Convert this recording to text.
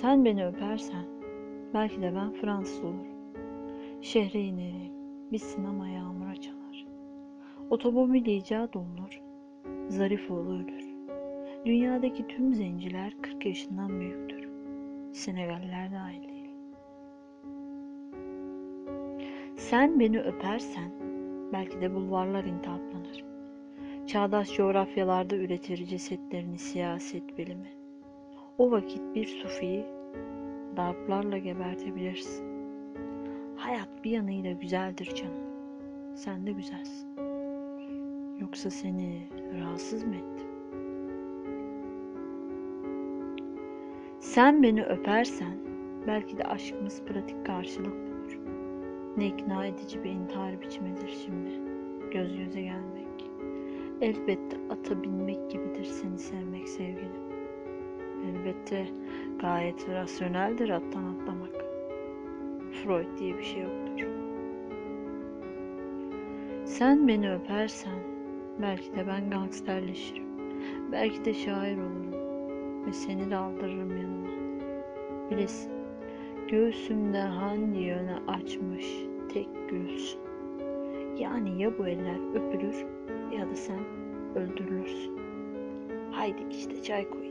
Sen beni öpersen belki de ben Fransız olurum. Şehre inerim, bir sinema yağmura çalar. Otomobil icat olunur, Zarifoğlu ölür. Dünyadaki tüm zenciler 40 yaşından büyüktür. Senegaller dahil değil. Sen beni öpersen belki de bulvarlar intihaplanır. Çağdaş coğrafyalarda üretir cesetlerini siyaset bilimi. O vakit bir sufiyi darplarla gebertebilirsin. Hayat bir yanıyla güzeldir canım. Sen de güzelsin. Yoksa seni rahatsız mı ettim? Sen beni öpersen belki de aşkımız pratik karşılık bulur. Ne ikna edici bir intihar biçimidir şimdi. Göz göze gelmek. Elbette ata binmek gibidir seni sevmek sevgilim. Elbette gayet rasyoneldir attan atlamak. Freud diye bir şey yoktur. Sen beni öpersen belki de ben gangsterleşirim. Belki de şair olurum ve seni de aldırırım yanıma. Bilesin göğsümde hangi yöne açmış tek gülsün. Yani ya bu eller öpülür ya da sen öldürülürsün. Haydi işte çay koyayım.